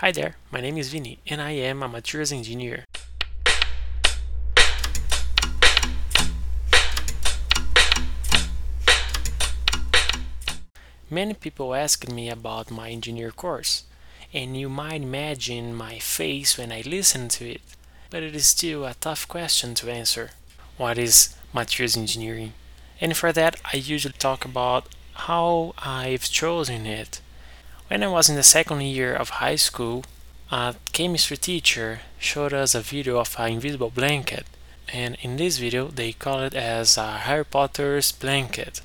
Hi there, my name is Vini and I am a materials engineer. Many people ask me about my engineer course, and you might imagine my face when I listen to it, but it is still a tough question to answer. What is materials engineering? And for that, I usually talk about how I've chosen it. When I was in the second year of high school, a chemistry teacher showed us a video of an invisible blanket, and in this video they call it as a Harry Potter's blanket.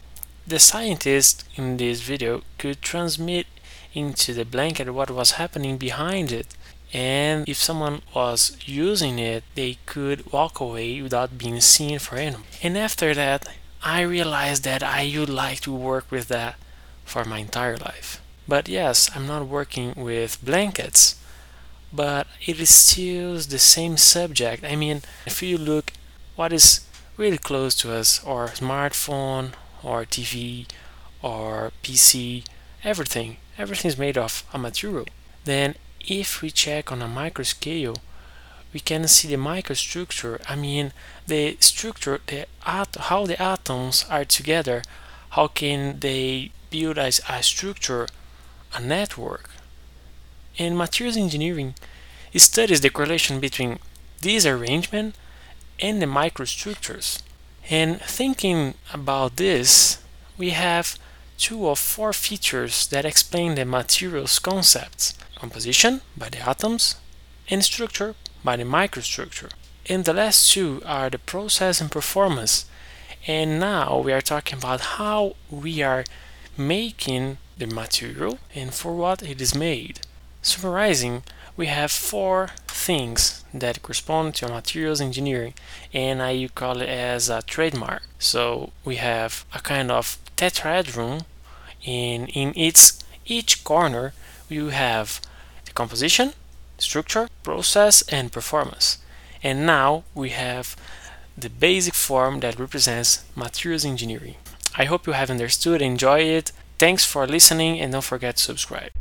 The scientist in this video could transmit into the blanket what was happening behind it, and if someone was using it, they could walk away without being seen for anyone. And after that, I realized that I would like to work with that for my entire life. But yes, I'm not working with blankets, but it is still the same subject. I mean, if you look what is really close to us, or smartphone, or TV, or PC, everything, everything is made of a material. Then if we check on a micro scale, we can see the microstructure. I mean, the structure, the at- how the atoms are together. How can they build as a structure, a network? And materials engineering studies the correlation between this arrangement and the microstructures. And thinking about this, we have two or four features that explain the materials concepts composition by the atoms and structure by the microstructure. And the last two are the process and performance. And now we are talking about how we are making the material and for what it is made. Summarizing, we have four things that correspond to materials engineering, and I call it as a trademark. So we have a kind of tetrahedron, and in its each corner you have the composition, structure, process, and performance. And now we have the basic form that represents materials engineering. I hope you have understood, enjoy it. Thanks for listening, and don't forget to subscribe.